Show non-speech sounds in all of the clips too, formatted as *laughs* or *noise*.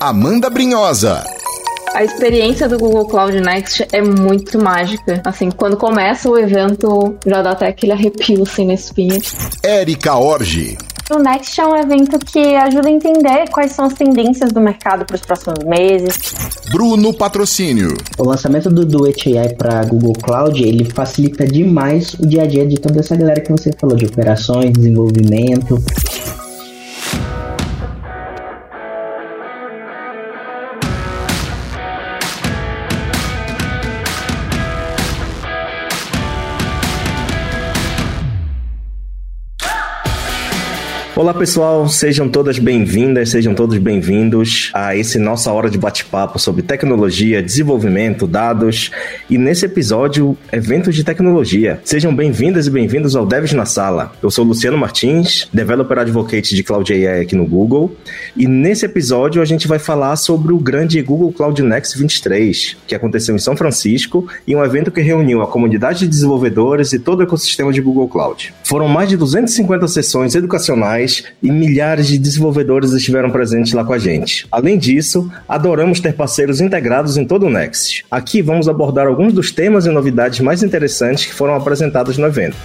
Amanda Brinhosa. A experiência do Google Cloud Next é muito mágica. Assim, quando começa o evento, já dá até aquele arrepio assim na espinha. Érica Orge. O Next é um evento que ajuda a entender quais são as tendências do mercado para os próximos meses. Bruno Patrocínio. O lançamento do Duet AI para Google Cloud, ele facilita demais o dia a dia de toda essa galera que você falou, de operações, desenvolvimento. Olá pessoal, sejam todas bem-vindas, sejam todos bem-vindos a esse nossa hora de bate-papo sobre tecnologia, desenvolvimento, dados e nesse episódio, eventos de tecnologia. Sejam bem-vindas e bem-vindos ao Devs na Sala. Eu sou Luciano Martins, Developer Advocate de Cloud AI aqui no Google e nesse episódio a gente vai falar sobre o grande Google Cloud Next 23, que aconteceu em São Francisco e um evento que reuniu a comunidade de desenvolvedores e todo o ecossistema de Google Cloud. Foram mais de 250 sessões educacionais e milhares de desenvolvedores estiveram presentes lá com a gente. Além disso, adoramos ter parceiros integrados em todo o Next. Aqui vamos abordar alguns dos temas e novidades mais interessantes que foram apresentados no evento.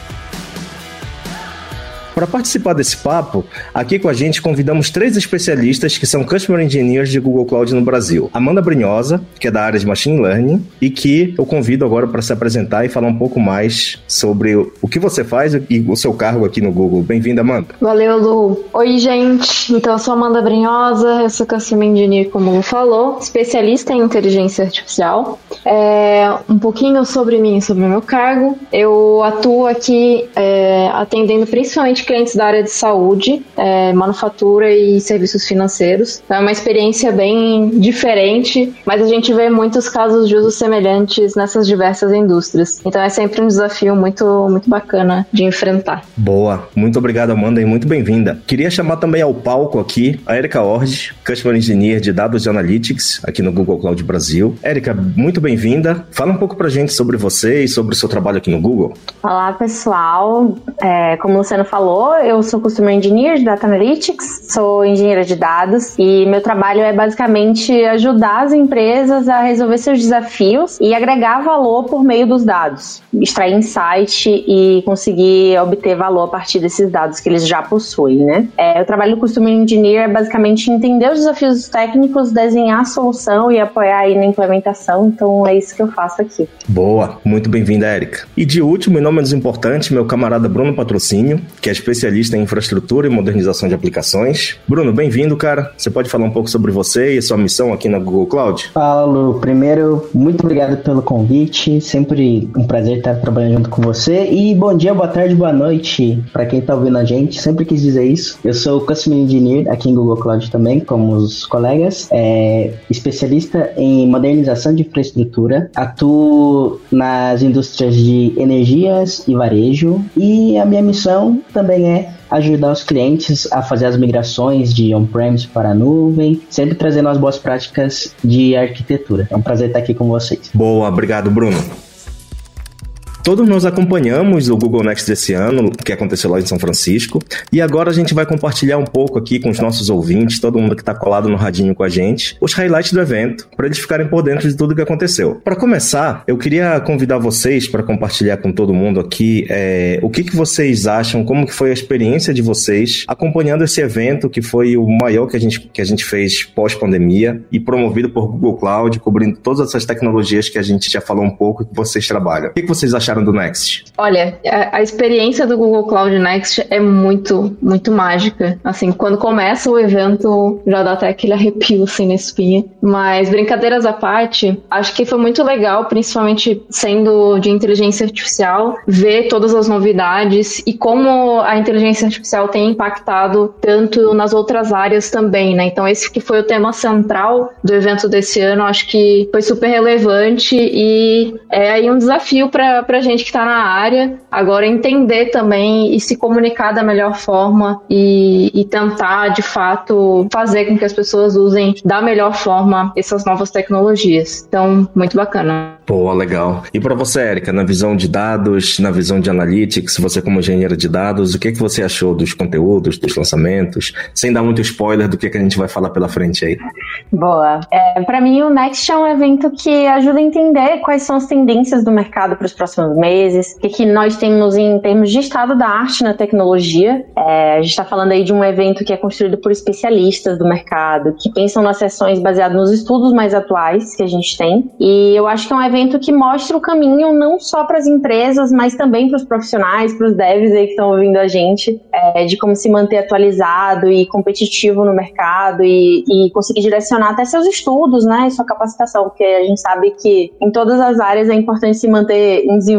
Para participar desse papo, aqui com a gente convidamos três especialistas que são Customer Engineers de Google Cloud no Brasil. Amanda Brinhosa, que é da área de Machine Learning, e que eu convido agora para se apresentar e falar um pouco mais sobre o que você faz e o seu cargo aqui no Google. Bem-vinda, Amanda. Valeu, Lu. Oi, gente. Então, eu sou Amanda Brinhosa, eu sou Customer Engineer, como o Lu falou, especialista em inteligência artificial. É, um pouquinho sobre mim, sobre o meu cargo. Eu atuo aqui é, atendendo principalmente clientes da área de saúde, é, manufatura e serviços financeiros. Então é uma experiência bem diferente, mas a gente vê muitos casos de uso semelhantes nessas diversas indústrias. Então é sempre um desafio muito, muito bacana de enfrentar. Boa, muito obrigado, Amanda, e muito bem-vinda. Queria chamar também ao palco aqui a Erika Ord, Customer Engineer de Dados e Analytics aqui no Google Cloud Brasil. Erika, muito bem-vinda. Fala um pouco pra gente sobre você e sobre o seu trabalho aqui no Google. Olá, pessoal. É, como o Luciano falou, eu sou Customer Engineer de Data Analytics, sou engenheira de dados e meu trabalho é basicamente ajudar as empresas a resolver seus desafios e agregar valor por meio dos dados, extrair insight e conseguir obter valor a partir desses dados que eles já possuem, né? É, o trabalho do Customer Engineer é basicamente entender os desafios técnicos, desenhar a solução e apoiar aí na implementação, então é isso que eu faço aqui. Boa, muito bem-vinda, Érica. E de último e não menos importante, meu camarada Bruno Patrocínio, que é especialista em infraestrutura e modernização de aplicações. Bruno, bem-vindo, cara. Você pode falar um pouco sobre você e sua missão aqui na Google Cloud? Paulo, primeiro, muito obrigado pelo convite. Sempre um prazer estar trabalhando junto com você. E bom dia, boa tarde, boa noite para quem está ouvindo a gente. Sempre quis dizer isso. Eu sou Customer Engineer aqui em Google Cloud também, como os colegas. É especialista em modernização de infraestrutura. Atuo nas indústrias de energias e varejo. E a minha missão também também é ajudar os clientes a fazer as migrações de on-premise para a nuvem, sempre trazendo as boas práticas de arquitetura. É um prazer estar aqui com vocês. Boa, obrigado, Bruno. Todos nós acompanhamos o Google Next desse ano, que aconteceu lá em São Francisco, e agora a gente vai compartilhar um pouco aqui com os nossos ouvintes, todo mundo que está colado no radinho com a gente, os highlights do evento, para eles ficarem por dentro de tudo que aconteceu. Para começar, eu queria convidar vocês para compartilhar com todo mundo aqui é, o que, que vocês acham, como que foi a experiência de vocês acompanhando esse evento, que foi o maior que a gente, que a gente fez pós-pandemia e promovido por Google Cloud, cobrindo todas essas tecnologias que a gente já falou um pouco que vocês trabalham. O que, que vocês acharam? Acharam do Next? Olha, a, a, experiência do Google Cloud Next é muito, muito mágica. Assim, quando começa o evento, já dá até aquele arrepio assim na espinha. Mas brincadeiras à parte, acho que foi muito legal, principalmente sendo de inteligência artificial, ver todas as novidades e como a inteligência artificial tem impactado tanto nas outras áreas também, né? Então esse que foi o tema central do evento desse ano, acho que foi super relevante e é aí um desafio para a gente que está na área. Agora entender também e se comunicar da melhor forma e, e tentar, de fato, fazer com que as pessoas usem da melhor forma essas novas tecnologias. Então, muito bacana. Pô, legal. E para você, Érica, na visão de dados, na visão de analytics, você como engenheira de dados, o que, que você achou dos conteúdos, dos lançamentos? Sem dar muito spoiler do que, que a gente vai falar pela frente aí. Boa. É, para mim, o Next é um evento que ajuda a entender quais são as tendências do mercado para os próximos meses, o que, que nós temos em termos de estado da arte na tecnologia. É, a gente está falando aí de um evento que é construído por especialistas do mercado, que pensam nas sessões baseadas nos estudos mais atuais que a gente tem. E eu acho que é um evento que mostra o caminho não só para as empresas, mas também para os profissionais, para os devs aí que estão ouvindo a gente, é, de como se manter atualizado e competitivo no mercado e, e conseguir direcionar até seus estudos, né, e sua capacitação, porque a gente sabe que em todas as áreas é importante se manter em desenvolvimento,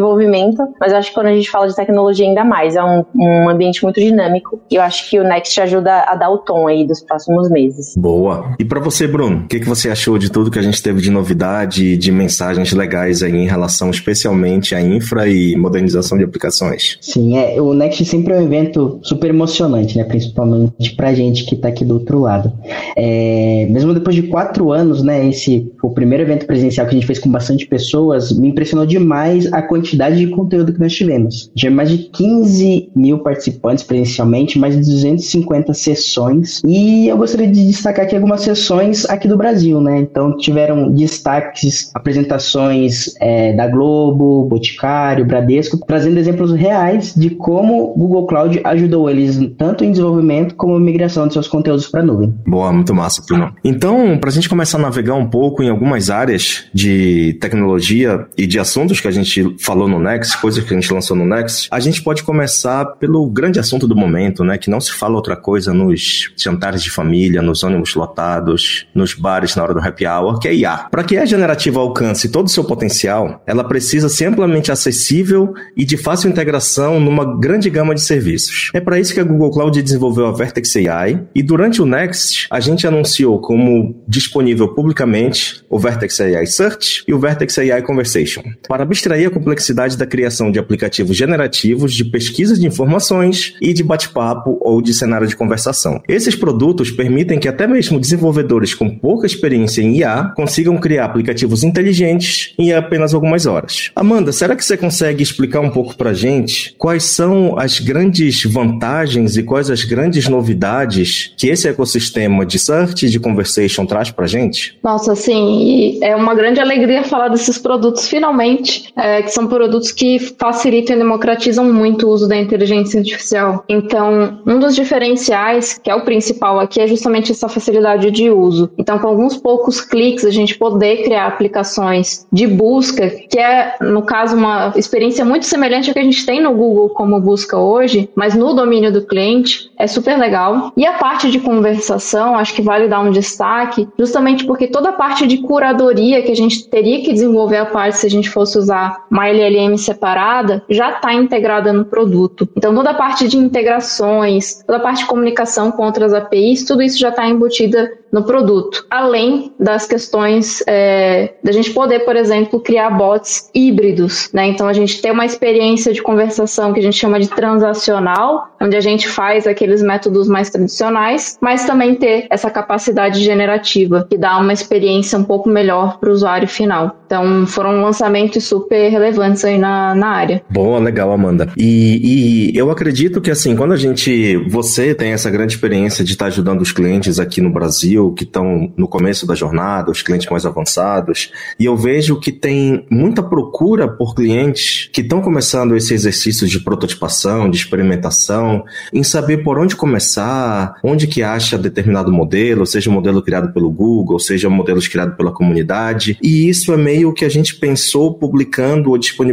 mas eu acho que quando a gente fala de tecnologia ainda mais, é um, um ambiente muito dinâmico e eu acho que o Next ajuda a dar o tom aí dos próximos meses. Boa. E para você, Bruno, o que, que você achou de tudo que a gente teve de novidade, de mensagens legais aí em relação especialmente à infra e modernização de aplicações? Sim, é, o Next sempre é um evento super emocionante, né, principalmente pra gente que tá aqui do outro lado. É, mesmo depois de quatro anos, né, esse o primeiro evento presencial que a gente fez com bastante pessoas, me impressionou demais a quantidade de conteúdo que nós tivemos. Já mais de 15 mil participantes presencialmente, mais de 250 sessões. E eu gostaria de destacar aqui algumas sessões aqui do Brasil, né? Então tiveram destaques, apresentações é, da Globo, Boticário, Bradesco, trazendo exemplos reais de como o Google Cloud ajudou eles tanto em desenvolvimento como migração de seus conteúdos para a nuvem. Boa, muito massa, Bruno. Então, para a gente começar a navegar um pouco em algumas áreas de tecnologia e de assuntos que a gente falou no Next, coisas que a gente lançou no Next, a gente pode começar pelo grande assunto do momento, né? Que não se fala outra coisa nos jantares de família, nos ônibus lotados, nos bares na hora do happy hour, que é IA. Para que a generativa alcance todo o seu potencial, ela precisa ser amplamente acessível e de fácil integração numa grande gama de serviços. É para isso que a Google Cloud desenvolveu a Vertex AI e durante o Next a gente anunciou como disponível publicamente o Vertex AI Search e o Vertex AI Conversation, para abstrair a complexidade da criação de aplicativos generativos de pesquisa de informações e de bate-papo ou de cenário de conversação. Esses produtos permitem que até mesmo desenvolvedores com pouca experiência em IA consigam criar aplicativos inteligentes em apenas algumas horas. Amanda, será que você consegue explicar um pouco para gente quais são as grandes vantagens e quais as grandes novidades que esse ecossistema de search e de conversation traz para gente? Nossa, sim, é uma grande alegria falar desses produtos finalmente, é, que são produtos que facilitam e democratizam muito o uso da inteligência artificial. Então, um dos diferenciais, que é o principal aqui, é justamente essa facilidade de uso. Então, com alguns poucos cliques, a gente poder criar aplicações de busca, que é, no caso, uma experiência muito semelhante ao que a gente tem no Google como busca hoje, mas no domínio do cliente, é super legal. E a parte de conversação, acho que vale dar um destaque, justamente porque toda a parte de curadoria que a gente teria que desenvolver a parte se a gente fosse usar uma LLM separada, já está integrada no produto. Então, toda a parte de integrações, toda a parte de comunicação com outras APIs, tudo isso já está embutida no produto. Além das questões é, da gente poder, por exemplo, criar bots híbridos, né? Então a gente tem uma experiência de conversação que a gente chama de transacional, onde a gente faz aqueles métodos mais tradicionais, mas também ter essa capacidade generativa que dá uma experiência um pouco melhor para o usuário final. Então foram lançamentos super relevantes aí na, na área. Boa, legal, Amanda. E, e eu acredito que assim, quando a gente, você tem essa grande experiência de estar ajudando os clientes aqui no Brasil que estão no começo da jornada, os clientes mais avançados, e eu vejo que tem muita procura por clientes que estão começando esse exercício de prototipação, de experimentação, em saber por onde começar, onde que acha determinado modelo, seja um modelo criado pelo Google, seja modelos criados pela comunidade, e isso é meio que a gente pensou publicando ou disponibilizando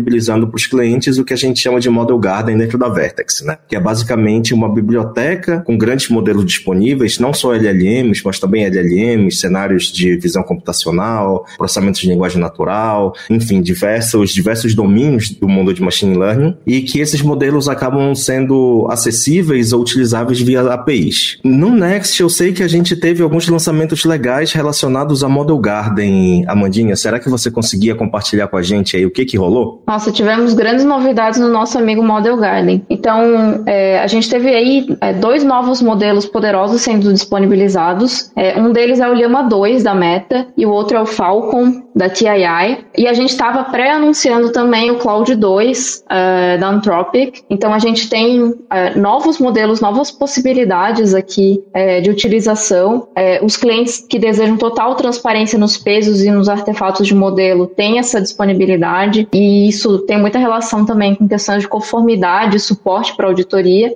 para os clientes o que a gente chama de Model Garden dentro da Vertex, né? que é basicamente uma biblioteca com grandes modelos disponíveis, não só LLMs, mas também também LLMs, cenários de visão computacional, processamento de linguagem natural, enfim, diversos, diversos domínios do mundo de machine learning, e que esses modelos acabam sendo acessíveis ou utilizáveis via APIs. No Next, eu sei que a gente teve alguns lançamentos legais relacionados a Model Garden. Amandinha, será que você conseguia compartilhar com a gente aí o que que rolou? Nossa, tivemos grandes novidades no nosso amigo Model Garden. Então, é, a gente teve aí é, dois novos modelos poderosos sendo disponibilizados. É, um deles é o Llama 2 da Meta e o outro é o Falcon da TII. E a gente estava pré-anunciando também o Cloud 2 uh, da Anthropic. Então, a gente tem uh, novos modelos, novas possibilidades aqui uh, de utilização. os clientes que desejam total transparência nos pesos e nos artefatos de modelo têm essa disponibilidade. E isso tem muita relação também com questões de conformidade, suporte para auditoria.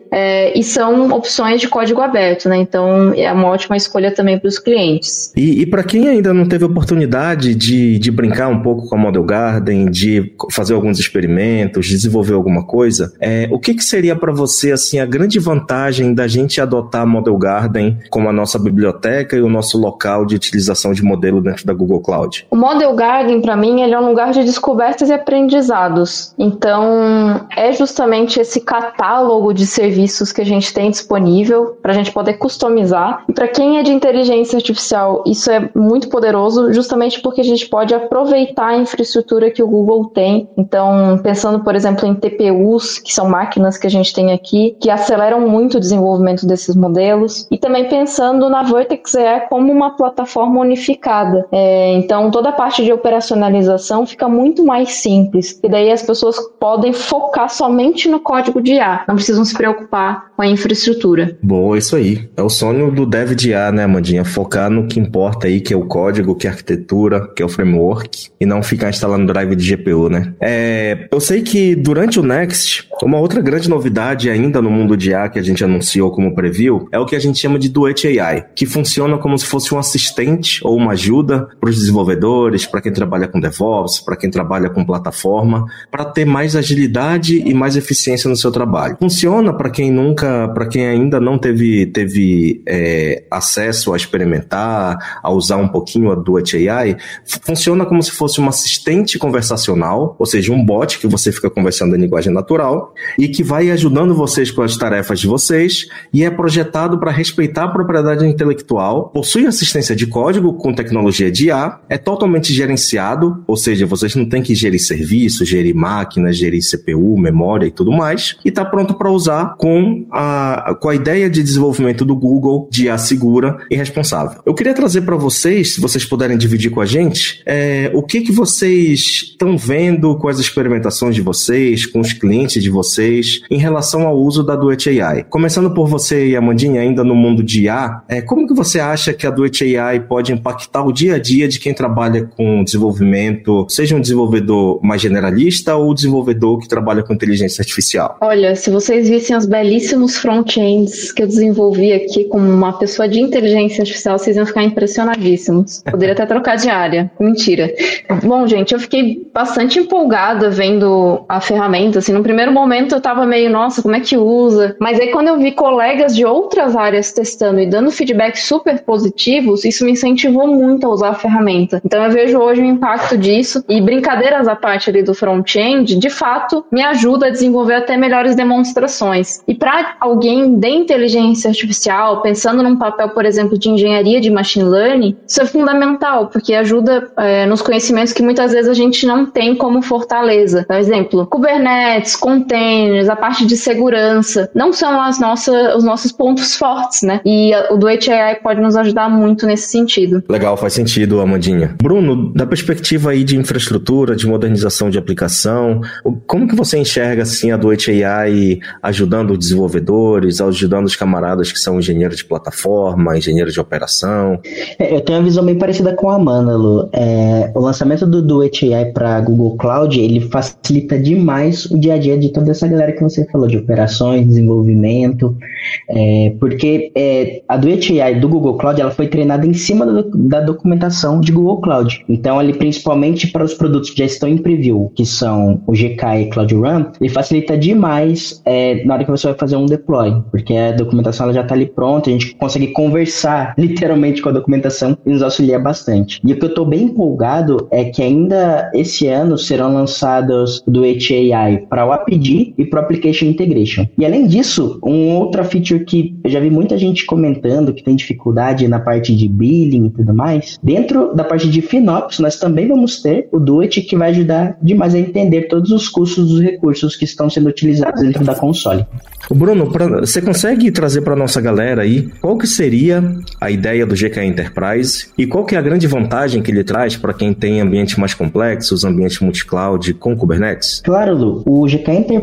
e são opções de código aberto, né? Então, é uma ótima escolha também para os clientes. E, e para quem ainda não teve oportunidade de, de brincar um pouco com a Model Garden, de fazer alguns experimentos, desenvolver alguma coisa, é, o que, que seria para você assim a grande vantagem da gente adotar a Model Garden como a nossa biblioteca e o nosso local de utilização de modelo dentro da Google Cloud? O Model Garden, para mim, ele é um lugar de descobertas e aprendizados. Então, é justamente esse catálogo de serviços que a gente tem disponível para a gente poder customizar. E para quem é de inteligência artificial, isso é muito poderoso, justamente porque a gente pode aproveitar a infraestrutura que o Google tem. Então, pensando, por exemplo, em TPUs, que são máquinas que a gente tem aqui, que aceleram muito o desenvolvimento desses modelos. E também pensando na Vertex AI como uma plataforma unificada. É, então, toda a parte de operacionalização fica muito mais simples. E daí as pessoas podem focar somente no código de IA, não precisam se preocupar com a infraestrutura. Boa, isso aí. É o sonho do dev de IA, né, Amandinha? Focar no que importa aí, que é o código, que é a arquitetura, que é o framework, e não ficar instalando drive de GPU, né? É, eu sei que durante o Next, uma outra grande novidade ainda no mundo de IA que a gente anunciou como preview é o que a gente chama de Duet AI, que funciona como se fosse um assistente ou uma ajuda para os desenvolvedores, para quem trabalha com DevOps, para quem trabalha com plataforma, para ter mais agilidade e mais eficiência no seu trabalho. Funciona para quem nunca, para quem ainda não teve, teve é, acesso a experimentar, a usar um pouquinho a Duet AI, funciona como se fosse um assistente conversacional, ou seja, um bot que você fica conversando em linguagem natural e que vai ajudando vocês com as tarefas de vocês e é projetado para respeitar a propriedade intelectual, possui assistência de código com tecnologia de IA, é totalmente gerenciado, ou seja, vocês não têm que gerir serviços, gerir máquinas, gerir CPU, memória e tudo mais, e está pronto para usar com a, com a ideia de desenvolvimento do Google de IA segura e responsável. Eu queria trazer para vocês, se vocês puderem dividir com a gente, é, o que, que vocês estão vendo com as experimentações de vocês, com os clientes de vocês, vocês em relação ao uso da Duet AI. Começando por você e Amandinha, ainda no mundo de IA, é, como que você acha que a Duet AI pode impactar o dia a dia de quem trabalha com desenvolvimento, seja um desenvolvedor mais generalista ou desenvolvedor que trabalha com inteligência artificial? Olha, se vocês vissem os belíssimos front-ends que eu desenvolvi aqui como uma pessoa de inteligência artificial, vocês iam ficar impressionadíssimos. *laughs* Poderia até trocar de área. Mentira. Bom, gente, eu fiquei bastante empolgada vendo a ferramenta. Assim, no primeiro momento, momento eu tava meio, nossa, como é que usa? Mas aí quando eu vi colegas de outras áreas testando e dando feedback super positivos, isso me incentivou muito a usar a ferramenta. Então eu vejo hoje o impacto disso e brincadeiras à parte ali do front-end, de fato, me ajuda a desenvolver até melhores demonstrações. E para alguém de inteligência artificial, pensando num papel, por exemplo, de engenharia de machine learning, isso é fundamental, porque ajuda é, nos conhecimentos que muitas vezes a gente não tem como fortaleza. Por exemplo, Kubernetes, containers, containers, a parte de segurança, não são as nossas, os nossos pontos fortes, né? E o do AI pode nos ajudar muito nesse sentido. Legal, faz sentido, Amandinha. Bruno, da perspectiva aí de infraestrutura, de modernização de aplicação, como que você enxerga assim a do AI ajudando os desenvolvedores, ajudando os camaradas que são engenheiros de plataforma, engenheiros de operação? É, eu tenho uma visão bem parecida com a Amanda, Lu. É, o lançamento do, do AI para Google Cloud, ele facilita demais o dia a dia de toda dessa galera que você falou, de operações, desenvolvimento, é, porque é, a do AI do Google Cloud ela foi treinada em cima da, da, documentação de Google Cloud. Então, ele principalmente para os produtos que já estão em preview, que são o GK e Cloud Run, ele facilita demais é, na hora que você vai fazer um deploy, porque a documentação ela já está ali pronta, a gente consegue conversar *laughs* literalmente com a documentação e nos auxilia bastante. E o que eu estou bem empolgado é que ainda esse ano serão lançados do AI para o AppD E para Application Integration. E além disso, um outra feature que eu já vi muita gente comentando que tem dificuldade na parte de billing e tudo mais, dentro da parte de FinOps, nós também vamos ter o Duet que vai ajudar demais a entender todos os custos dos recursos que estão sendo utilizados dentro da console. O Bruno, pra, você consegue trazer para nossa galera aí qual que seria a ideia do GK Enterprise e qual que é a grande vantagem que ele traz para quem tem ambientes mais complexos, ambientes multi-cloud com Kubernetes? Claro, Lu. O GK Enterprise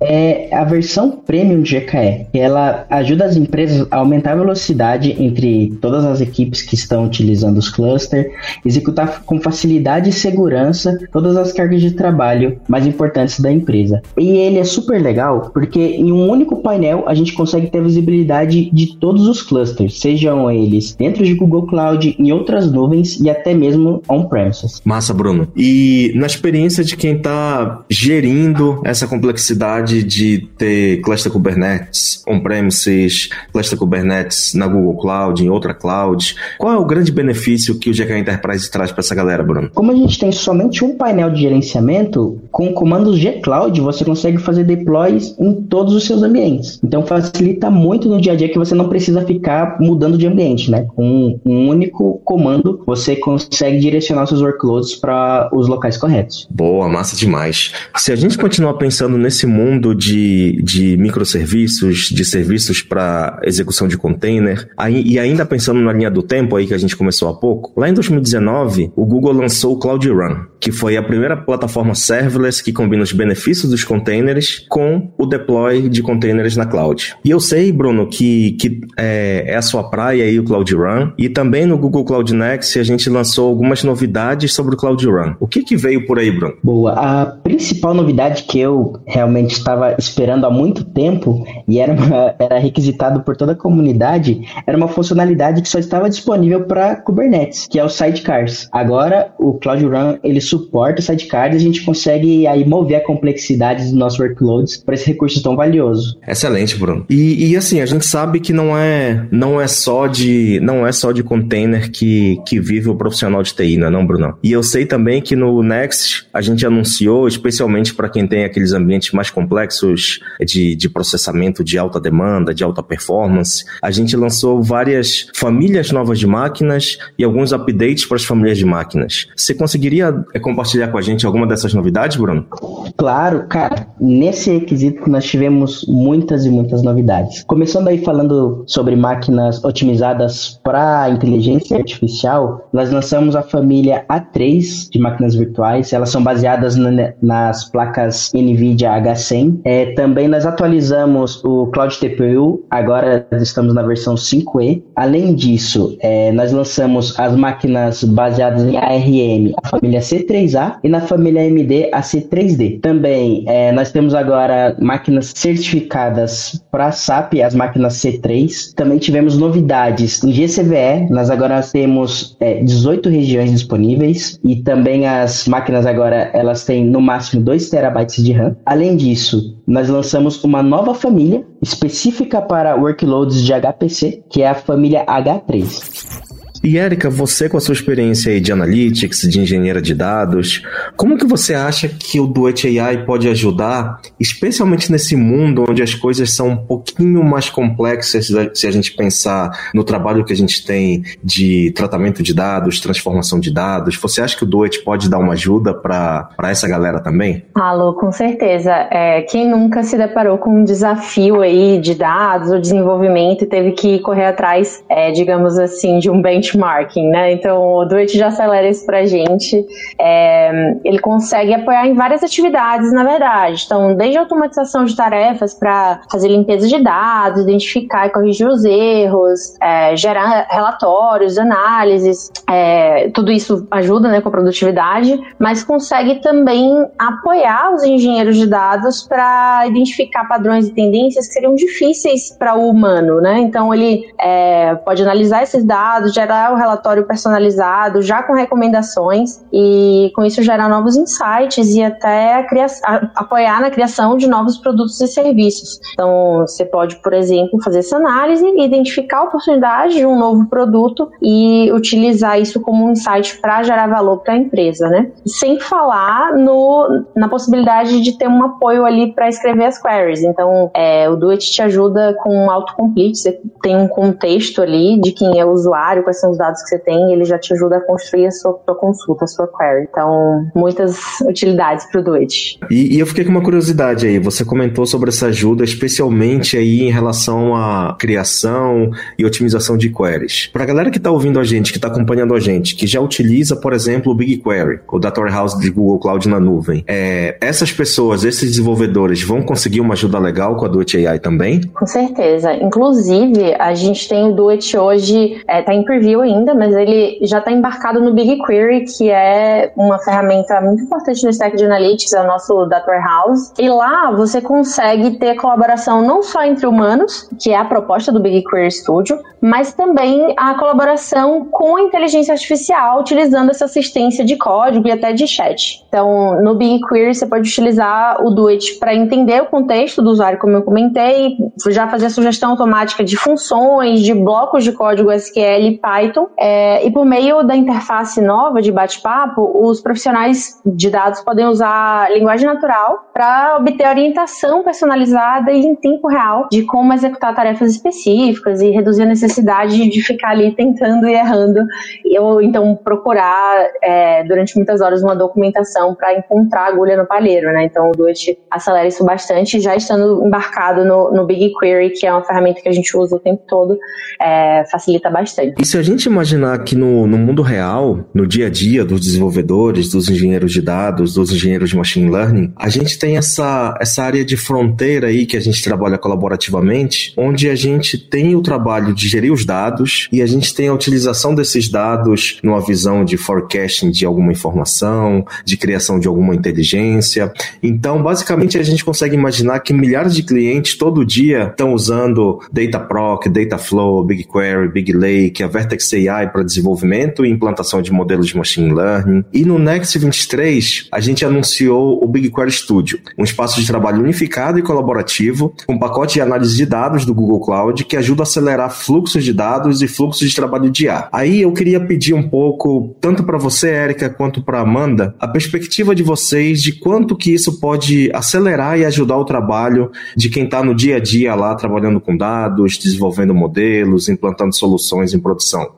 é a versão premium de GKE. Ela ajuda as empresas a aumentar a velocidade entre todas as equipes que estão utilizando os clusters, executar com facilidade e segurança todas as cargas de trabalho mais importantes da empresa. E ele é super legal porque em um único painel a gente consegue ter visibilidade de todos os clusters, sejam eles dentro de Google Cloud, em outras nuvens e até mesmo on-premises. Massa, Bruno. E na experiência de quem está gerindo essa complexidade de ter cluster Kubernetes on-premises, cluster Kubernetes na Google Cloud, em outra cloud, qual é o grande benefício que o GK Enterprise traz para essa galera, Bruno? Como a gente tem somente um painel de gerenciamento, com comandos G-Cloud você consegue fazer deploys em todos os seus ambientes. Então facilita muito no dia a dia que você não precisa ficar mudando de ambiente, né? Com um único comando você consegue direcionar seus workloads para os locais corretos. Boa, massa demais. Se a gente continuar pensando nesse mundo de, de microserviços, de serviços para execução de container, aí, e ainda pensando na linha do tempo aí que a gente começou há pouco, lá em 2019 o Google lançou o Cloud Run, que foi a primeira plataforma serverless que combina os benefícios dos containers com o deploy de containers na cloud. E eu sei, Bruno, que, que é, é a sua praia aí o Cloud Run, e também no Google Cloud Next a gente lançou algumas novidades sobre o Cloud Run. O que, que veio por aí, Bruno? Boa. A principal novidade que eu realmente estava esperando há muito tempo e era, uma, *laughs* era requisitado por toda a comunidade era uma funcionalidade que só estava disponível para Kubernetes, que é o Sidecars. Agora o Cloud Run ele suporta o Sidecars e a gente consegue aí mover a complexidade dos nossos workloads para esse recurso tão valioso. Excelente, Bruno. E, e, assim a gente sabe que não é não é só de não é só de container que, que vive o profissional de TI, não é não, Bruno? E eu sei também que no Next a gente anunciou, especialmente para quem tem aqueles ambientes mais complexos de, de processamento de alta demanda, de alta performance, a gente lançou várias famílias novas de máquinas e alguns updates para as famílias de máquinas. Você conseguiria é, compartilhar com a gente alguma dessas novidades, Bruno? Claro, cara. Nesse requisito nós tivemos muitas e muitas novidades. Começando aí falando sobre máquinas otimizadas para inteligência artificial, nós lançamos a família A3 de máquinas virtuais. Elas são baseadas na, nas placas NVIDIA H100. É, também nós atualizamos o Cloud TPU, agora estamos na versão 5E. Além disso, é, nós lançamos as máquinas baseadas em ARM, a família C3A, e na família AMD, a C3D. Também é, nós temos agora máquinas certificadas para SAP, as máquinas C3. Também tivemos novidades em GCVE, nós agora temos é, 18 regiões disponíveis e também as máquinas agora elas têm no máximo 2 terabytes de RAM. Além disso, nós lançamos uma nova família específica para workloads de HPC, que é a família H3. E Érica, você com a sua experiência de analytics, de engenheira de dados, como que você acha que o Duet AI pode ajudar, especialmente nesse mundo onde as coisas são um pouquinho mais complexas se a gente pensar no trabalho que a gente tem de tratamento de dados, transformação de dados? Você acha que o Duet pode dar uma ajuda para essa galera também? Alô, com certeza. É, quem nunca se deparou com um desafio aí de dados ou desenvolvimento e teve que correr atrás, é, digamos assim, de um benchmark benchmarking, né? Então o Duet já acelera isso pra gente. É, ele consegue apoiar em várias atividades, na verdade. Então, desde a automatização de tarefas para fazer limpeza de dados, identificar e corrigir os erros, é, gerar relatórios, análises, é, tudo isso ajuda né, com a produtividade, mas consegue também apoiar os engenheiros de dados para identificar padrões e tendências que seriam difíceis para o humano, né? Então ele é, pode analisar esses dados, gerar mandar o relatório personalizado, já com recomendações, e com isso gerar novos insights e até apoiar na criação de novos produtos e serviços. Então, você pode, por exemplo, fazer essa análise, identificar a oportunidade de um novo produto e utilizar isso como um insight para gerar valor para a empresa, né? Sem falar no, na possibilidade de ter um apoio ali para escrever as queries. Então, é, o Duet te ajuda com um autocomplete, você tem um contexto ali de quem é o usuário, quais são os dados que você tem, ele já te ajuda a construir a sua, sua consulta, a sua query. Então, muitas utilidades para o Duet. E, e, eu fiquei com uma curiosidade aí, você comentou sobre essa ajuda, especialmente aí em relação à criação e otimização de queries. Para a galera que está ouvindo a gente, que está acompanhando a gente, que já utiliza, por exemplo, o BigQuery, o Data Warehouse de Google Cloud na nuvem, é, essas pessoas, esses desenvolvedores, vão conseguir uma ajuda legal com a Duet AI também? Com certeza. Inclusive, a gente tem o Duet hoje, está é, tá em preview ainda, mas ele já está embarcado no BigQuery, que é uma ferramenta muito importante no stack de Analytics, é o nosso Data Warehouse. E lá você consegue ter colaboração não só entre humanos, que é a proposta do BigQuery Studio, mas também a colaboração com a inteligência artificial, utilizando essa assistência de código e até de chat. Então, no BigQuery você pode utilizar o Duet para entender o contexto do usuário, como eu comentei, já fazer a sugestão automática de funções, de blocos de código SQL Python. É, e por meio da interface nova de bate-papo, os profissionais de dados podem usar linguagem natural para obter orientação personalizada e em tempo real de como executar tarefas específicas e reduzir a necessidade de ficar ali tentando e errando, ou então procurar é, durante muitas horas uma documentação para encontrar agulha no palheiro, né? Então o Duet acelera isso bastante, já estando embarcado no, no BigQuery, que é uma ferramenta que a gente usa o tempo todo, é, facilita bastante. E se a gente imaginar que no, no mundo real, no dia a dia dos desenvolvedores, dos engenheiros de dados, dos engenheiros de machine learning, a gente tem essa, essa área de fronteira aí que a gente trabalha colaborativamente, onde a gente tem o trabalho de gerir os dados e a gente tem a utilização desses dados numa visão de forecasting de alguma informação, de criação de alguma inteligência. Então, basicamente, a gente consegue imaginar que milhares de clientes todo dia estão usando Dataproc, Dataflow, BigQuery, BigLake, a Vertex AI para desenvolvimento e implantação de modelos de machine learning. E no Next 23, a gente anunciou o BigQuery Studio, um espaço de trabalho unificado e colaborativo, com um pacote de análise de dados do Google Cloud que ajuda a acelerar fluxos de dados e fluxos de trabalho de IA. Aí eu queria pedir um pouco, tanto para você, Érica, quanto para Amanda, a perspectiva de vocês de quanto que isso pode acelerar e ajudar o trabalho de quem está no dia a dia lá trabalhando com dados, desenvolvendo modelos, implantando soluções em produção.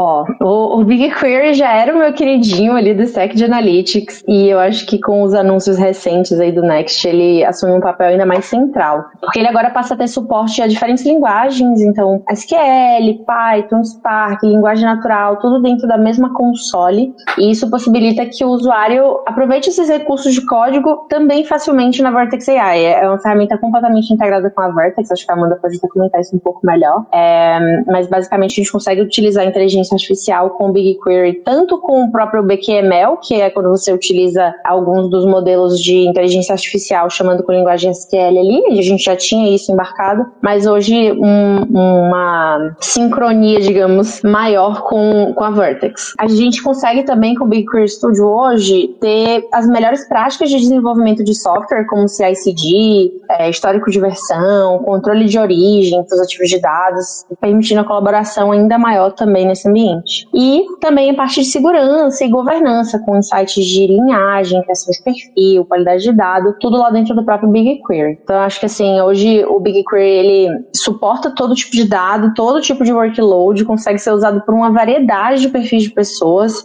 Ó, o, o BigQuery já era o meu queridinho ali do stack de Analytics e eu acho que com os anúncios recentes aí do Next ele assume um papel ainda mais central. Porque ele agora passa a ter suporte a diferentes linguagens, então SQL, Python, Spark, linguagem natural, tudo dentro da mesma console e isso possibilita que o usuário aproveite esses recursos de código também facilmente na Vertex AI. É uma ferramenta completamente integrada com a Vertex, acho que a Amanda pode comentar isso um pouco melhor, é, mas basicamente a gente consegue utilizar a inteligência inteligência artificial com BigQuery, tanto com o próprio BQML, que é quando você utiliza alguns dos modelos de inteligência artificial chamando com linguagem SQL ali, a gente já tinha isso embarcado, mas hoje um, uma sincronia, digamos, maior com, com a Vertex. A gente consegue também com o BigQuery Studio hoje ter as melhores práticas de desenvolvimento de software, como CI/CD, é, histórico de versão, controle de origem dos ativos de dados, permitindo a colaboração ainda maior também nesse ambiente. E também a parte de segurança e governança, com insights de linhagem, criação de perfil, qualidade de dado, tudo lá dentro do próprio BigQuery. Então, acho que assim, hoje o BigQuery ele suporta todo tipo de dado, todo tipo de workload, consegue ser usado por uma variedade de perfis de pessoas,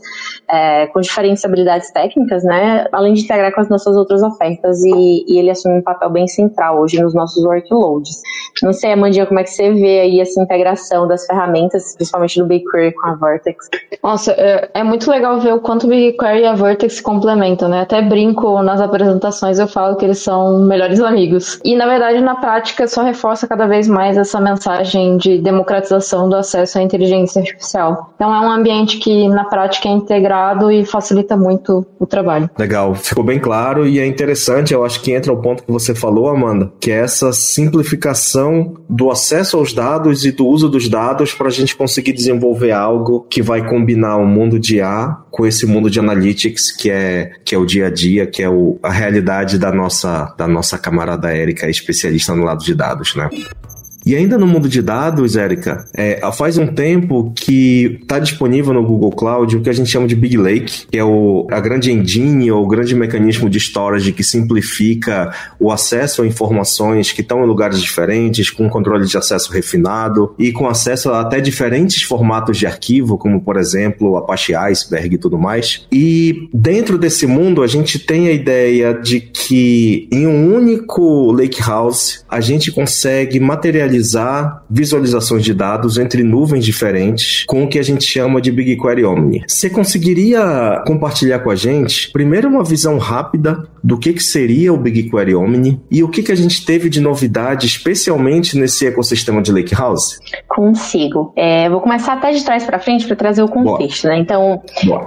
é, com diferentes habilidades técnicas, né? Além de integrar com as nossas outras ofertas, e, e ele assume um papel bem central hoje nos nossos workloads. Não sei, Amandinha, como é que você vê aí essa integração das ferramentas, principalmente do BigQuery com a Vertex. Nossa, é, é, muito legal ver o quanto o BigQuery e a Vertex se complementam, né? Até brinco nas apresentações, eu falo que eles são melhores amigos. E na verdade, na prática, só reforça cada vez mais essa mensagem de democratização do acesso à inteligência artificial. Então é um ambiente que na prática é integrado e facilita muito o trabalho. Legal, ficou bem claro e é interessante, eu acho que entra o ponto que você falou, Amanda, que é essa simplificação do acesso aos dados e do uso dos dados para a gente conseguir desenvolver algo que vai combinar o mundo de A com esse mundo de analytics que é, que é o dia a dia, que é o, a realidade da nossa, da nossa camarada Érica, especialista no lado de dados, né? E ainda no mundo de dados, Érica, é, faz um tempo que está disponível no Google Cloud o que a gente chama de Big Lake, que é o, a grande engine ou o grande mecanismo de storage que simplifica o acesso a informações que estão em lugares diferentes, com controle de acesso refinado e com acesso a até diferentes formatos de arquivo, como por exemplo Apache Iceberg e tudo mais. E dentro desse mundo a gente tem a ideia de que em um único lakehouse a gente consegue materializar realizar visualizações de dados entre nuvens diferentes com o que a gente chama de BigQuery Omni. Você conseguiria compartilhar com a gente, primeiro, uma visão rápida do que, que seria o BigQuery Omni e o que, que a gente teve de novidade, especialmente nesse ecossistema de Lakehouse? Consigo. É, vou começar até de trás para frente para trazer o contexto. Né? Então,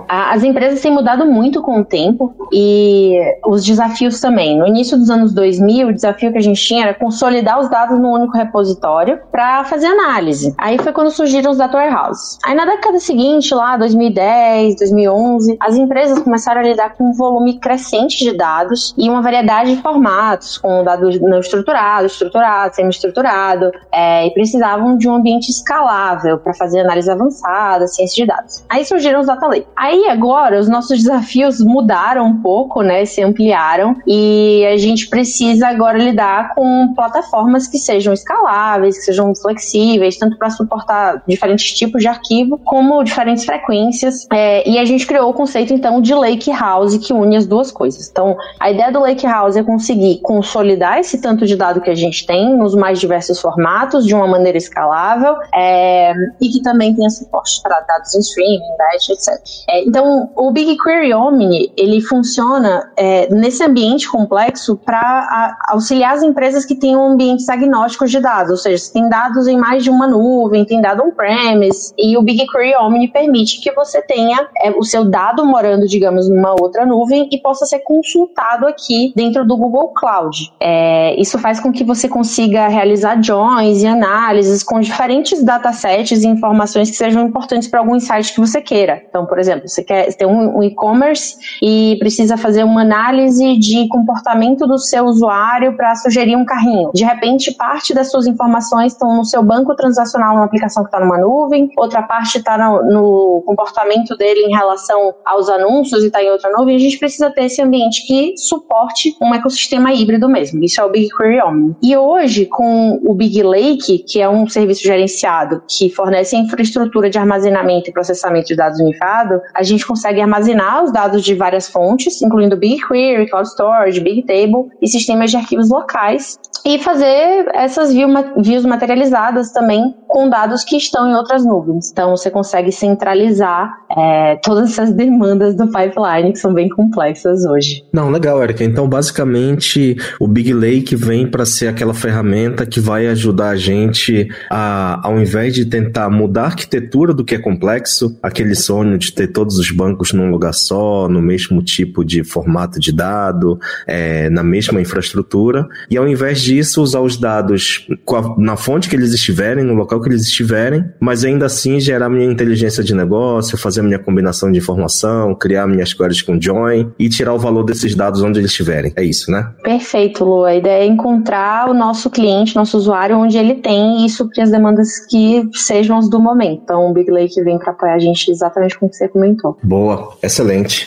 a, as empresas têm mudado muito com o tempo e os desafios também. No início dos anos 2000, o desafio que a gente tinha era consolidar os dados num único repositório repositório para fazer análise. Aí foi quando surgiram os data warehouses. Aí na década seguinte, lá 2010, 2011, as empresas começaram a lidar com um volume crescente de dados e uma variedade de formatos, com dados não estruturados, estruturado, semi-estruturado, é, e precisavam de um ambiente escalável para fazer análise avançada, ciência de dados. Aí surgiram os data lake. Aí agora os nossos *laughs* desafios mudaram um pouco, né, se ampliaram e a gente precisa agora lidar com plataformas que sejam escaláveis que sejam flexíveis, tanto para suportar diferentes tipos de arquivo, como diferentes frequências. É, e a gente criou o conceito, então, de Lake House, que une as duas coisas. Então, a ideia do Lake House é conseguir consolidar esse tanto de dado que a gente tem nos mais diversos formatos, de uma maneira escalável, é, e que também tenha suporte para dados em streaming, batch, etc. É, então, o BigQuery Omni, ele funciona é, nesse ambiente complexo para auxiliar as empresas que tenham ambientes agnósticos de dados, ou seja, você tem dados em mais de uma nuvem, tem dado on-premise, e o BigQuery Omni permite que você tenha é, o seu dado morando, digamos, numa outra nuvem e possa ser consultado aqui dentro do Google Cloud. É, isso faz com que você consiga realizar joins e análises com diferentes datasets e informações que sejam importantes para algum insight que você queira. Então, por exemplo, você quer ter um, um e-commerce e precisa fazer uma análise de comportamento do seu usuário para sugerir um carrinho. De repente, parte das suas informações estão no seu banco transacional, numa aplicação que está numa nuvem, outra parte está no, no, comportamento dele em relação aos anúncios e está em outra nuvem. A gente precisa ter esse ambiente que suporte um ecossistema híbrido mesmo. Isso é o BigQuery Omni. E hoje, com o Big Lake, que é um serviço gerenciado que fornece infraestrutura de armazenamento e processamento de dados unificado, a gente consegue armazenar os dados de várias fontes, incluindo BigQuery, Cloud Storage, Bigtable e sistemas de arquivos locais, e fazer essas views materializadas também com dados que estão em outras nuvens. Então você consegue centralizar é, todas essas demandas do pipeline que são bem complexas hoje. Não, legal, Erika. Então basicamente o Big Lake vem para ser aquela ferramenta que vai ajudar a gente a, ao invés de tentar mudar a arquitetura do que é complexo, aquele sonho de ter todos os bancos num lugar só, no mesmo tipo de formato de dado, é, na mesma infraestrutura, e ao invés disso usar os dados a, na fonte que eles estiverem, no local que eles estiverem, mas ainda assim gerar minha inteligência de negócio, fazer minha combinação de informação, criar minhas queries com join e tirar o valor desses dados onde eles estiverem. É isso, né? Perfeito, Lu. A ideia é encontrar o nosso cliente, nosso usuário, onde ele tem e suprir as demandas que sejam as do momento. Então, o Big Lake vem para apoiar a gente exatamente como você comentou. Boa, excelente.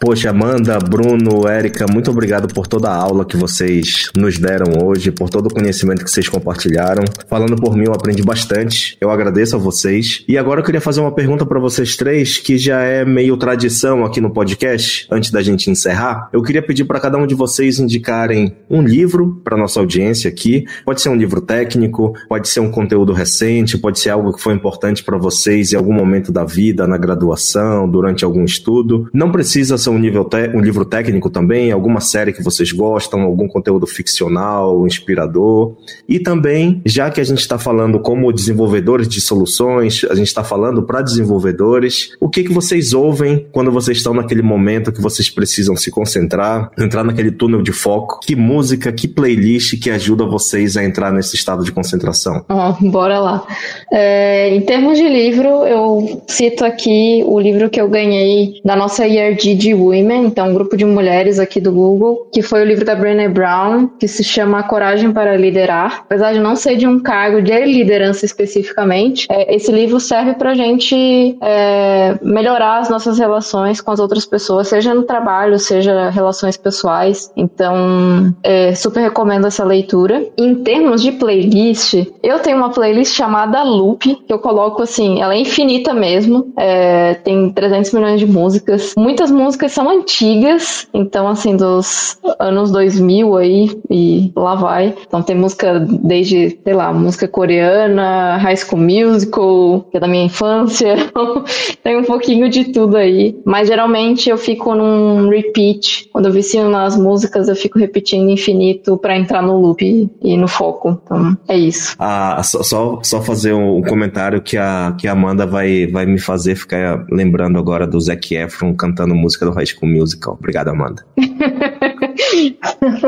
Poxa, Amanda, Bruno, Érica, muito obrigado por toda a aula que vocês nos deram hoje, por todo o conhecimento que vocês compartilharam. Falando por mim, eu aprendi bastante. Eu agradeço a vocês. E agora eu queria fazer uma pergunta para vocês três, que já é meio tradição aqui no podcast, antes da gente encerrar. Eu queria pedir para cada um de vocês indicarem um livro para nossa audiência aqui. Pode ser um livro técnico, pode ser um conteúdo recente, pode ser algo que foi importante para vocês em algum momento da vida, na graduação, durante algum estudo. Não precisa ser um, nível um livro técnico também, alguma série que vocês gostam, algum conteúdo ficcional, inspirador. E também, já que a gente está falando como desenvolvedores de soluções, a gente está falando para desenvolvedores, o que, que vocês ouvem quando vocês estão naquele momento que vocês precisam se concentrar, entrar naquele túnel de foco? Que música, que playlist que ajuda vocês a entrar nesse estado de concentração? Oh, bora lá. É, em termos de livro, eu cito aqui o livro que eu ganhei da nossa IRD de Women, então um grupo de mulheres aqui do Google, que foi o livro da Brené Brown, que se chama Coragem para Liderar. Apesar de não ser de um cargo de liderança especificamente, é, esse livro serve para a gente é, melhorar as nossas relações com as outras pessoas, seja no trabalho, seja relações pessoais. Então, é, super recomendo essa leitura. Em termos de playlist, eu tenho uma playlist chamada Loop, que eu coloco assim, ela é infinita mesmo, é, tem 300 milhões de músicas. Muitas músicas são antigas, então assim, dos anos 2000 aí e lá vai. Então tem música desde, sei lá, música coreana, High School Musical, que é da minha infância. *laughs* tem um pouquinho de tudo aí. Mas geralmente eu fico num repeat. Quando eu vicio nas músicas, eu fico repetindo infinito para entrar no loop e no foco. Então é isso. Ah, só, só, só fazer um comentário que a, que a Amanda vai, vai me fazer ficar lembrando agora do Zac Efron cantando música do High School Musical. Obrigado, Amanda. *laughs*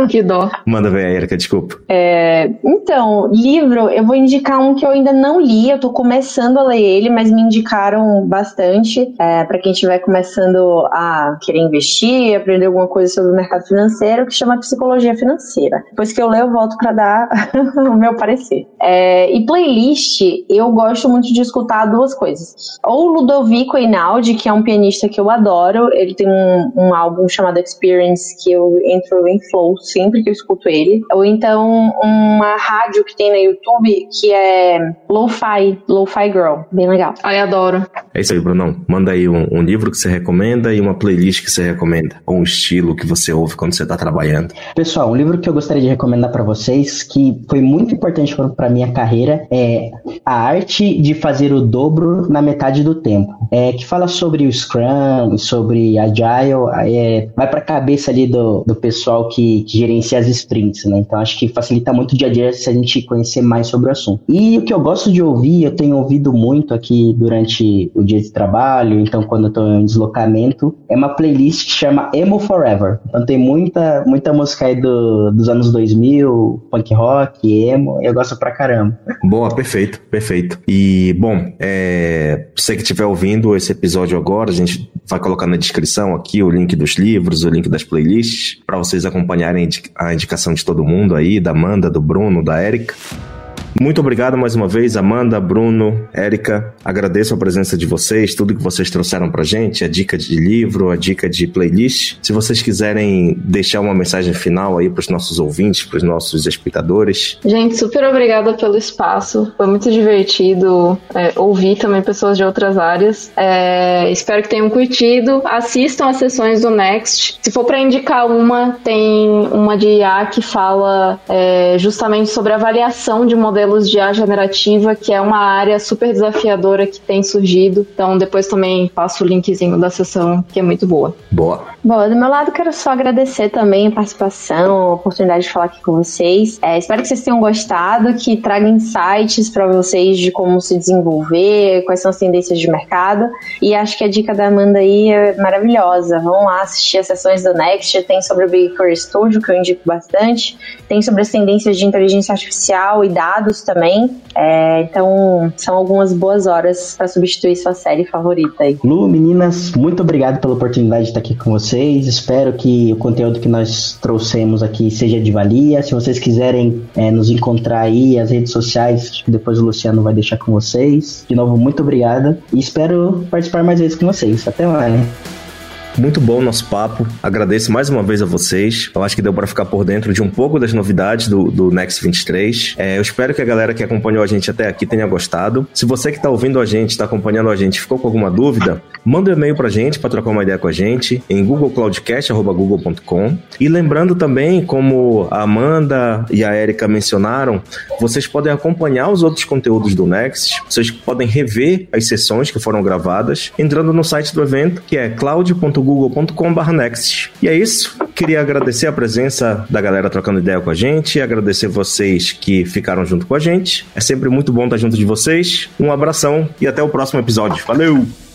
que dó. Manda ver, Erika, desculpa. É, então, livro, eu vou indicar um que eu ainda não li, eu tô começando a ler ele, mas me indicaram bastante. É, para quem estiver começando a querer investir, aprender alguma coisa sobre o mercado financeiro, que chama Psicologia Financeira. Depois que eu ler, eu volto para dar *laughs* o meu parecer. É, e playlist, eu gosto muito de escutar duas coisas. Ou Ludovico Einaudi, que é um pianista que eu adoro, ele tem um, um álbum chamado Experience, que eu entro em flow sempre que eu escuto ele. Ou então uma rádio que tem no YouTube que é Lo-Fi, Lo-Fi Girl. Bem legal. Ai, adoro. É isso aí, Brunão. Manda aí um, um, livro que você recomenda e uma playlist que você recomenda. Ou um estilo que você ouve quando você está trabalhando. Pessoal, um livro que eu gostaria de recomendar para vocês, que foi muito importante para minha carreira, é A Arte de Fazer o Dobro na Metade do Tempo. É, que fala sobre o Scrum, sobre Agile, é, vai para a cabeça ali do, do pessoal que, que, gerencia as sprints, né? Então acho que facilita muito o dia a dia se a gente conhecer mais sobre o assunto. E o que eu gosto de ouvir, eu tenho ouvido muito aqui durante o dia de trabalho, então quando eu tô em deslocamento, é uma playlist que chama Emo Forever. Então tem muita, muita música aí do, dos anos 2000, punk rock, emo, eu gosto pra caramba. Boa, perfeito, perfeito. E, bom, é, você que estiver ouvindo esse episódio agora, a gente vai colocar na descrição aqui o link dos livros, o link das playlists, para vocês acompanharem a indicação de todo mundo aí, da Amanda, do Bruno, da Érica. Muito obrigado mais uma vez, Amanda, Bruno, Érica. Agradeço a presença de vocês, tudo que vocês trouxeram pra gente, a dica de livro, a dica de playlist. Se vocês quiserem deixar uma mensagem final aí pros nossos ouvintes, pros nossos espectadores. Gente, super obrigada pelo espaço. Foi muito divertido é, ouvir também pessoas de outras áreas. É, espero que tenham curtido. Assistam as sessões do Next. Se for para indicar uma, tem uma de IA que fala é, justamente sobre avaliação de modelos modelos de IA generativa, que é uma área super desafiadora que tem surgido. Então, depois também passo o linkzinho da sessão, que é muito boa. Boa. Bom, do meu lado, quero só agradecer também a participação, a oportunidade de falar aqui com vocês. É, espero que vocês tenham gostado, que traga insights para vocês de como se desenvolver, quais são as tendências de mercado. E acho que a dica da Amanda aí é maravilhosa. Vão lá assistir as sessões do Next, tem sobre o Baker Studio, que eu indico bastante, tem sobre as tendências de inteligência artificial e dados também. É, então, são algumas boas horas para substituir sua série favorita aí. Lu, meninas, muito obrigado pela oportunidade de estar aqui com vocês. Espero que o conteúdo que nós trouxemos aqui seja de valia. Se vocês quiserem é, nos encontrar aí, as redes sociais, depois o Luciano vai deixar com vocês. De novo, muito obrigado e espero participar mais vezes com vocês. Até mais. Muito bom o nosso papo. Agradeço mais uma vez a vocês. Eu acho que deu para ficar por dentro de um pouco das novidades do, do Next 23. É, eu espero que a galera que acompanhou a gente até aqui tenha gostado. Se você que está ouvindo a gente, está acompanhando a gente, ficou com alguma dúvida, manda um e-mail para a gente para trocar uma ideia com a gente em googlecloudcast.google.com. E lembrando também, como a Amanda e a Erika mencionaram, vocês podem acompanhar os outros conteúdos do Next. Vocês podem rever as sessões que foram gravadas entrando no site do evento, que é cloud.com www.google.com/next. E é isso. Queria agradecer a presença da galera trocando ideia com a gente, agradecer vocês que ficaram junto com a gente. É sempre muito bom estar junto de vocês. Um abração e até o próximo episódio. Valeu!